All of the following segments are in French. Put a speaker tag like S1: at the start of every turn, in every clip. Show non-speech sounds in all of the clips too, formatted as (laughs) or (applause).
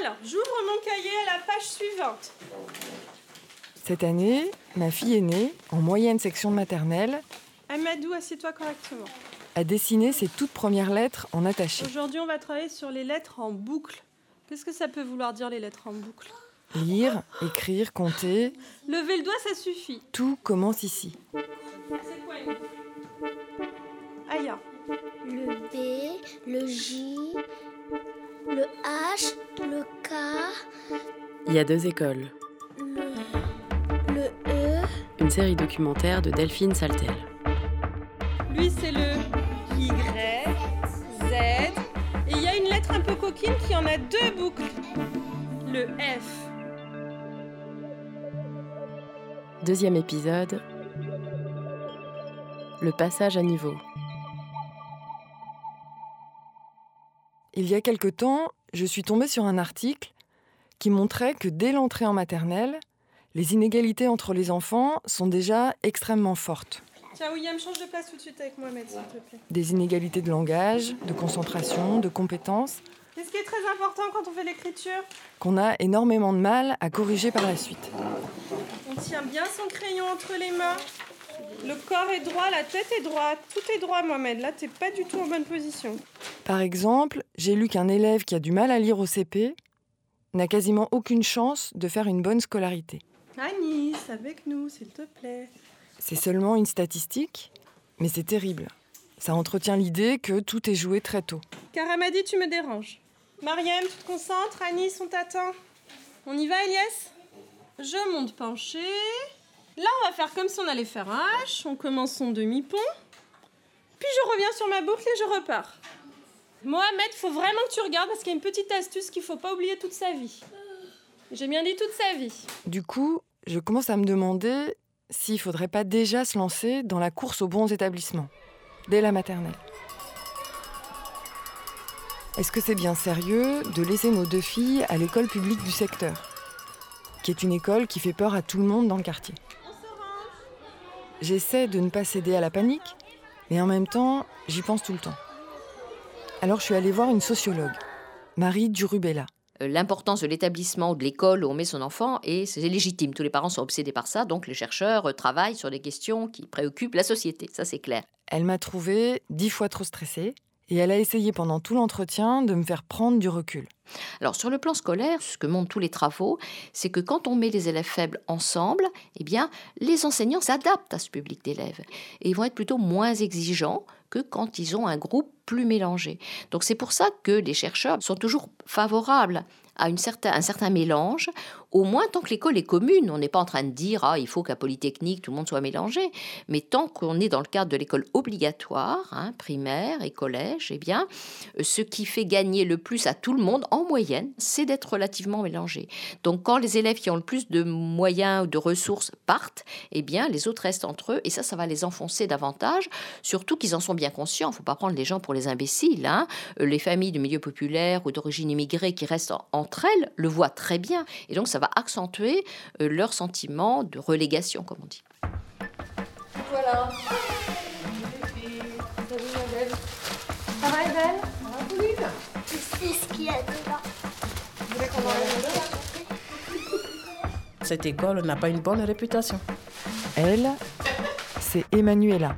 S1: Alors, j'ouvre mon cahier à la page suivante.
S2: Cette année, ma fille aînée, en moyenne section de maternelle,
S1: Amadou, assieds-toi correctement.
S2: a dessiné ses toutes premières lettres en attaché.
S1: Aujourd'hui, on va travailler sur les lettres en boucle. Qu'est-ce que ça peut vouloir dire, les lettres en boucle?
S2: Lire, écrire, compter,
S1: Lever le doigt, ça suffit.
S2: tout commence ici.
S1: C'est quoi une Aya.
S3: Il y a deux écoles.
S4: le, le E,
S3: Une série documentaire de Delphine Saltel.
S1: Lui, c'est le Y, Z. Et il y a une lettre un peu coquine qui en a deux boucles. Le F.
S3: Deuxième épisode. Le passage à niveau.
S2: Il y a quelque temps, je suis tombée sur un article qui montrait que dès l'entrée en maternelle, les inégalités entre les enfants sont déjà extrêmement fortes.
S1: Tiens, William, change de place tout de suite avec Mohamed, s'il te plaît.
S2: Des inégalités de langage, de concentration, de compétences,
S1: Qu'est-ce qui est très important quand on fait l'écriture?
S2: Qu'on a énormément de mal à corriger par la suite.
S1: On tient bien son crayon entre les mains. Le corps est droit, la tête est droite. Tout est droit, Mohamed. Là, t'es pas du tout en bonne position.
S2: Par exemple, j'ai lu qu'un élève qui a du mal à lire au CP n'a quasiment aucune chance de faire une bonne scolarité.
S1: Anis, avec nous, s'il te plaît.
S2: C'est seulement une statistique, mais c'est terrible. Ça entretient l'idée que tout est joué très tôt.
S1: Karamadi, tu me déranges. Mariam, tu te concentres. Anis, on t'attend. On y va, Elias? Je monte penché. Là, on va faire comme si on allait faire un H. On commence son demi-pont. Puis je reviens sur ma boucle et je repars. Mohamed, faut vraiment que tu regardes parce qu'il y a une petite astuce qu'il faut pas oublier toute sa vie. J'ai bien dit toute sa vie.
S2: Du coup, je commence à me demander s'il faudrait pas déjà se lancer dans la course aux bons établissements, dès la maternelle. Est-ce que c'est bien sérieux de laisser nos deux filles à l'école publique du secteur, qui est une école qui fait peur à tout le monde dans le quartier? J'essaie de ne pas céder à la panique, mais en même temps, j'y pense tout le temps. Alors je suis allée voir une sociologue, Marie Durubella.
S5: Euh, l'importance de l'établissement ou de l'école où on met son enfant et c'est légitime. Tous les parents sont obsédés par ça, donc les chercheurs euh, travaillent sur des questions qui préoccupent la société, ça c'est clair.
S2: Elle m'a trouvée dix fois trop stressée et elle a essayé pendant tout l'entretien de me faire prendre du recul.
S5: Alors sur le plan scolaire, ce que montrent tous les travaux, c'est que quand on met les élèves faibles ensemble, eh bien les enseignants s'adaptent à ce public d'élèves et ils vont être plutôt moins exigeants que quand ils ont un groupe plus mélangé. Donc c'est pour ça que les chercheurs sont toujours favorables à une un certain mélange, au moins tant que l'école est commune. On n'est pas en train de dire ah, il faut qu'à Polytechnique tout le monde soit mélangé, mais tant qu'on est dans le cadre de l'école obligatoire, hein, primaire et collège, eh bien, ce qui fait gagner le plus à tout le monde en moyenne, c'est d'être relativement mélangé. Donc quand les élèves qui ont le plus de moyens ou de ressources partent, eh bien, les autres restent entre eux, et ça, ça va les enfoncer davantage, surtout qu'ils en sont bien conscients. Faut pas prendre les gens pour les imbéciles. hein. Les familles de milieu populaire ou d'origine immigrée qui restent en- entre elles le voient très bien, et donc ça va accentuer euh, leur sentiment de relégation, comme on dit.
S1: Voilà.
S4: tu sais ce qu'il y a dedans.
S6: Cette école n'a pas une bonne réputation.
S2: Elle, c'est Emmanuela.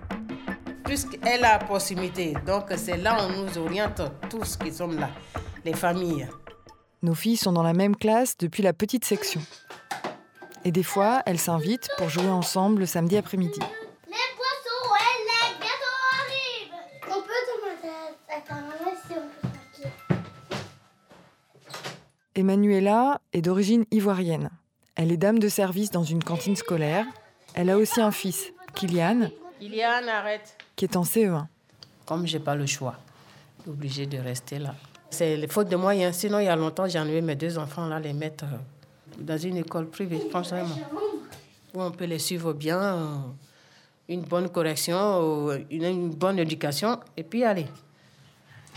S6: Puisqu'elle a proximité, donc c'est là où on nous oriente tous qui sommes là, les familles.
S2: Nos filles sont dans la même classe depuis la petite section. Et des fois, elles s'invitent pour jouer ensemble le samedi après-midi.
S4: Les poissons les gâteaux arrivent. On peut demander à ta maman si on peut craquer.
S2: Emmanuela est d'origine ivoirienne. Elle est dame de service dans une cantine scolaire. Elle a aussi un fils, Kylian,
S6: Iliane, arrête.
S2: qui est en E CE1.
S6: Comme j'ai pas le choix, je suis obligée de rester là. C'est les fautes de moyens. Sinon, il y a longtemps, j'ai enlevé mes deux enfants là, les mettre euh, dans une école privée, franchement. Où on peut les suivre bien, euh, une bonne correction, euh, une, une bonne éducation, et puis aller.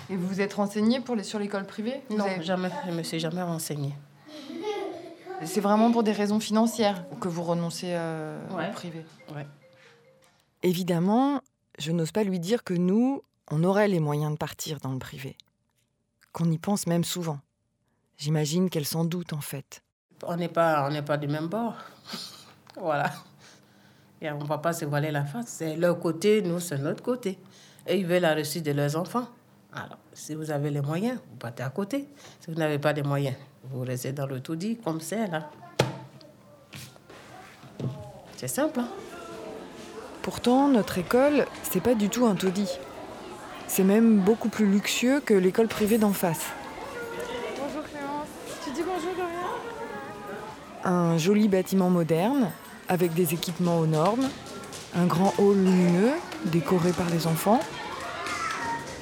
S2: Et vous vous êtes renseigné pour les, sur l'école privée?
S6: Non, jamais. Je me suis jamais renseignée.
S2: C'est vraiment pour des raisons financières que vous renoncez euh,
S6: Ouais.
S2: au privé.
S6: Ouais.
S2: Évidemment, je n'ose pas lui dire que nous, on aurait les moyens de partir dans le privé. Qu'on y pense même souvent. J'imagine qu'elle s'en doute en fait.
S6: On n'est pas, on n'est pas du même bord. (laughs) voilà. Et on ne va pas se voiler la face. C'est leur côté, nous, c'est notre côté. Et ils veulent la réussite de leurs enfants. Alors, si vous avez les moyens, vous partez à côté. Si vous n'avez pas de moyens, vous restez dans le tout dit, comme c'est là. C'est simple. Hein?
S2: Pourtant, notre école, c'est pas du tout un taudis. C'est même beaucoup plus luxueux que l'école privée d'en face.
S1: Bonjour Clémence. Tu dis bonjour Gloria
S2: Un joli bâtiment moderne, avec des équipements aux normes, un grand hall lumineux, décoré par les enfants,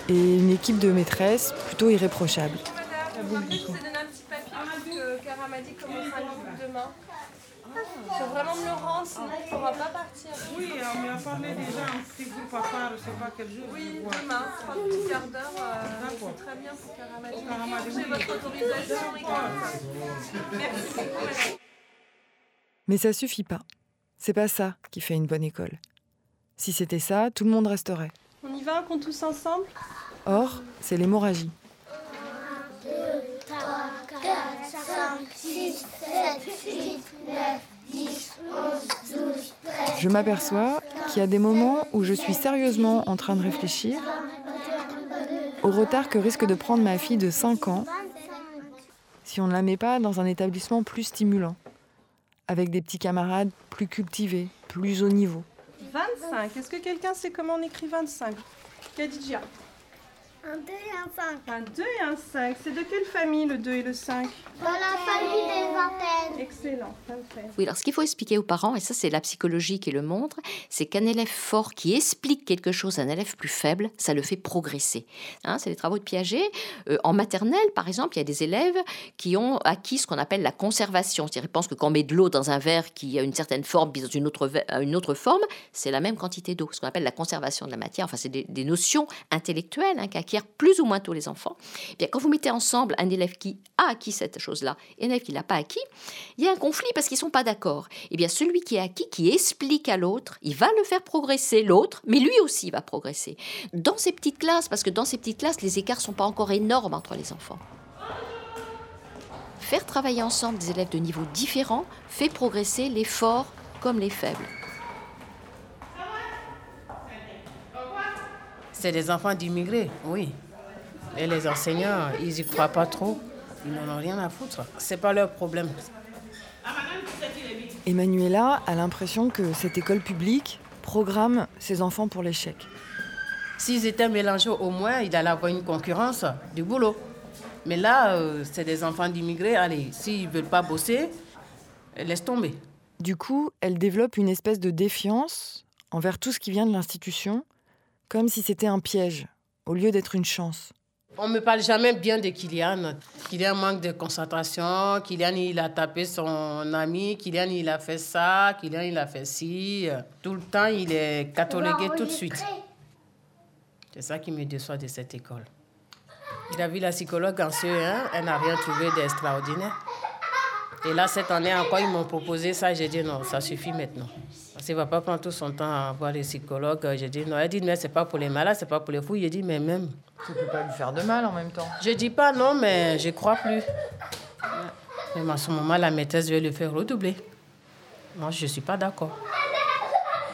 S2: et une équipe de maîtresses plutôt irréprochable.
S1: Madame, je vous ai donné un petit papier parce que Cara m'a dit commencer à le demain. Il faut vraiment me le rendre, sinon il ne pourra pas partir.
S7: Oui, on m'a parlé déjà un petit groupe à part, je ne sais pas quel jour.
S1: Oui, demain, un petit quart d'heure. euh,
S7: D'accord.
S1: c'est très bien pour dit J'ai votre autorisation. Merci.
S2: Mais ça suffit pas. C'est pas ça qui fait une bonne école. Si c'était ça, tout le monde resterait.
S1: On y va, on compte tous ensemble?
S2: Or, c'est l'hémorragie. Je m'aperçois qu'il y a des moments où je suis sérieusement en train de réfléchir au retard que risque de prendre ma fille de 5 ans si on ne la met pas dans un établissement plus stimulant, avec des petits camarades plus cultivés, plus haut niveau.
S1: 25. Est-ce que quelqu'un sait comment on écrit 25 Khadija.
S4: Un 2 et un 5.
S1: Un 2 et un 5. C'est de quelle famille le 2 et le 5
S4: Dans la famille des antennes.
S1: Excellent, parfait.
S5: Oui, alors ce qu'il faut expliquer aux parents, et ça c'est la psychologie qui le montre, c'est qu'un élève fort qui explique quelque chose à un élève plus faible, ça le fait progresser. Hein, c'est les travaux de Piaget. Euh, en maternelle, par exemple, il y a des élèves qui ont acquis ce qu'on appelle la conservation. C'est-à-dire ils pensent que quand on met de l'eau dans un verre qui a une certaine forme, puis dans une autre, une forme, c'est la même quantité d'eau. Ce qu'on appelle la conservation de la matière. Enfin, c'est des, des notions intellectuelles hein, qu'acquièrent plus ou moins tous les enfants. Eh bien, quand vous mettez ensemble un élève qui a acquis cette chose-là et un élève qui l'a pas acquis, il y a un conflit parce qu'ils sont pas d'accord. Eh bien, celui qui a acquis, qui explique à l'autre, il va le faire progresser, l'autre, mais lui aussi va progresser. Dans ces petites classes, parce que dans ces petites classes, les écarts sont pas encore énormes entre les enfants. Faire travailler ensemble des élèves de niveaux différents fait progresser les forts comme les faibles.
S6: C'est des enfants d'immigrés, oui. Et les enseignants, ils n'y croient pas trop. Ils n'en ont rien à foutre. C'est pas leur problème.
S2: Emmanuela a l'impression que cette école publique programme ses enfants pour l'échec.
S6: S'ils étaient mélangés, au moins, il allait avoir une concurrence du boulot. Mais là, euh, c'est des enfants d'immigrés. Allez, s'ils ne veulent pas bosser, laisse tomber.
S2: Du coup, elle développe une espèce de défiance envers tout ce qui vient de l'institution, comme si c'était un piège, au lieu d'être une chance.
S6: On ne me parle jamais bien de Kylian. Kylian manque de concentration. Kylian, il a tapé son ami. Kylian, il a fait ça. Kylian, il a fait ci. Tout le temps, il est catalogué tout de suite. C'est ça qui me déçoit de cette école. Il a vu la psychologue en CE1, elle n'a rien trouvé d'extraordinaire. Et là, cette année encore, ils m'ont proposé ça? J'ai dit non, ça suffit maintenant. Parce qu'il ne va pas prendre tout son temps à voir les psychologues. J'ai dit non. Elle dit mais c'est pas pour les malades, c'est pas pour les fous. J'ai dit mais même.
S2: Ça peut pas lui faire de mal en même temps.
S6: Je dis pas non, mais je crois plus. Mais à ce moment, la maîtresse veut le faire redoubler. Moi, je ne suis pas d'accord.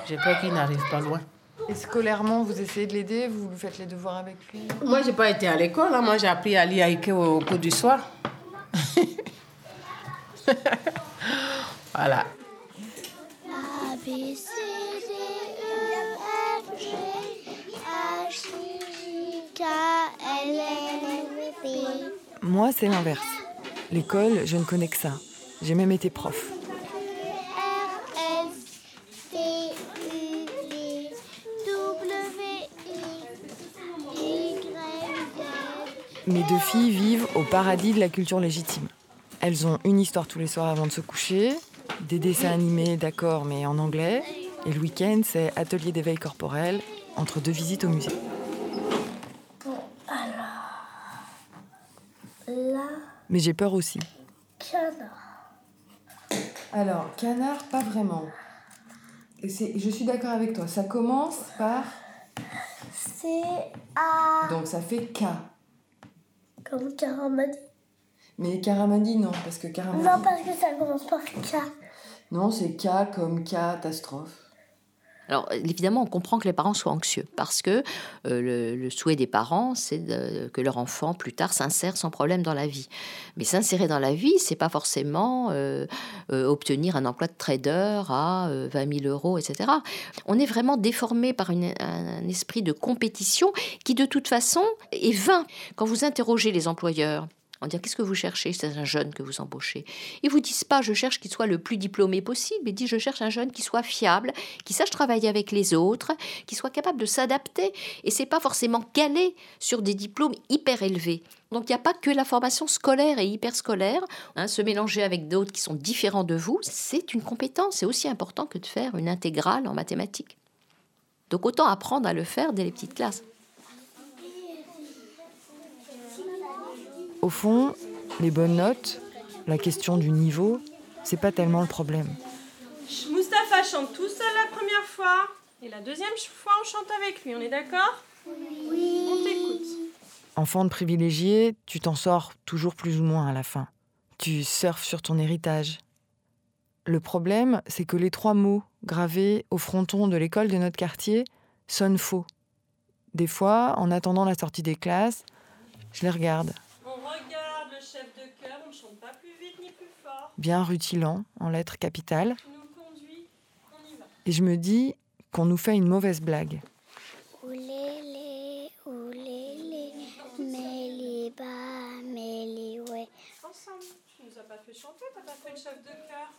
S6: J'ai peur qu'il n'arrive pas loin.
S2: Et scolairement, vous essayez de l'aider? Vous faites les devoirs avec lui?
S6: Moi, j'ai pas été à l'école. hein. Moi, j'ai appris à lire Ike au cours du soir. (laughs) (laughs) voilà.
S2: Moi, c'est l'inverse. L'école, je ne connais que ça. J'ai même été prof. Mes deux filles vivent au paradis de la culture légitime. Elles ont une histoire tous les soirs avant de se coucher, des dessins animés, d'accord, mais en anglais. Et le week-end, c'est atelier d'éveil corporel entre deux visites au musée.
S4: Là,
S2: Mais j'ai peur aussi.
S4: canard.
S2: Alors, canard, pas vraiment. je suis d'accord avec toi. Ça commence par.
S4: C, A.
S2: Donc ça fait K.
S4: Comme Cara m'a dit.
S2: Mais Karamadi, non, parce que Karamadi.
S4: Non, parce que ça commence par K.
S2: Non, c'est K comme catastrophe.
S5: Alors évidemment, on comprend que les parents soient anxieux parce que euh, le, le souhait des parents, c'est de- que leur enfant plus tard s'insère sans problème dans la vie. Mais s'insérer dans la vie, c'est pas forcément euh, euh, obtenir un emploi de trader à euh, 20 000 euros, etc. On est vraiment déformé par une- un esprit de compétition qui, de toute façon, est vain. Quand vous interrogez les employeurs, on dit qu'est-ce que vous cherchez? C'est un jeune que vous embauchez. Ils vous disent pas je cherche qu'il soit le plus diplômé possible, ils disent je cherche un jeune qui soit fiable, qui sache travailler avec les autres, qui soit capable de s'adapter. Et c'est pas forcément calé sur des diplômes hyper élevés. Donc il n'y a pas que la formation scolaire et hyper scolaire. hein, se mélanger avec d'autres qui sont différents de vous, c'est une compétence. C'est aussi important que de faire une intégrale en mathématiques. Donc autant apprendre à le faire dès les petites classes.
S2: Au fond, les bonnes notes, la question du niveau, c'est pas tellement le problème.
S1: Mustapha chante tout seul la première fois. Et la deuxième fois, on chante avec lui, on est d'accord? Oui. On t'écoute.
S2: Enfant de privilégié, tu t'en sors toujours plus ou moins à la fin. Tu surfes sur ton héritage. Le problème, c'est que les trois mots gravés au fronton de l'école de notre quartier sonnent faux. Des fois, en attendant la sortie des classes, je les regarde
S1: le chef de chœur, on ne chante pas plus vite ni plus fort.
S2: Bien rutilant, en lettres capitales, et je me dis qu'on nous fait une mauvaise blague.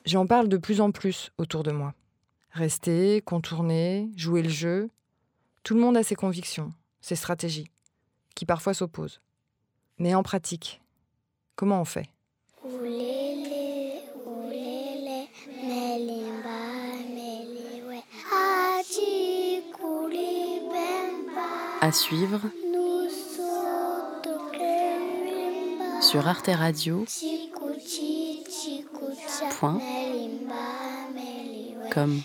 S2: J'en parle de plus en plus autour de moi. Rester, contourner, jouer le jeu. Tout le monde a ses convictions, ses stratégies, qui parfois s'opposent. Mais en pratique, comment on fait?
S3: À suivre sur Arte Radio Point. comme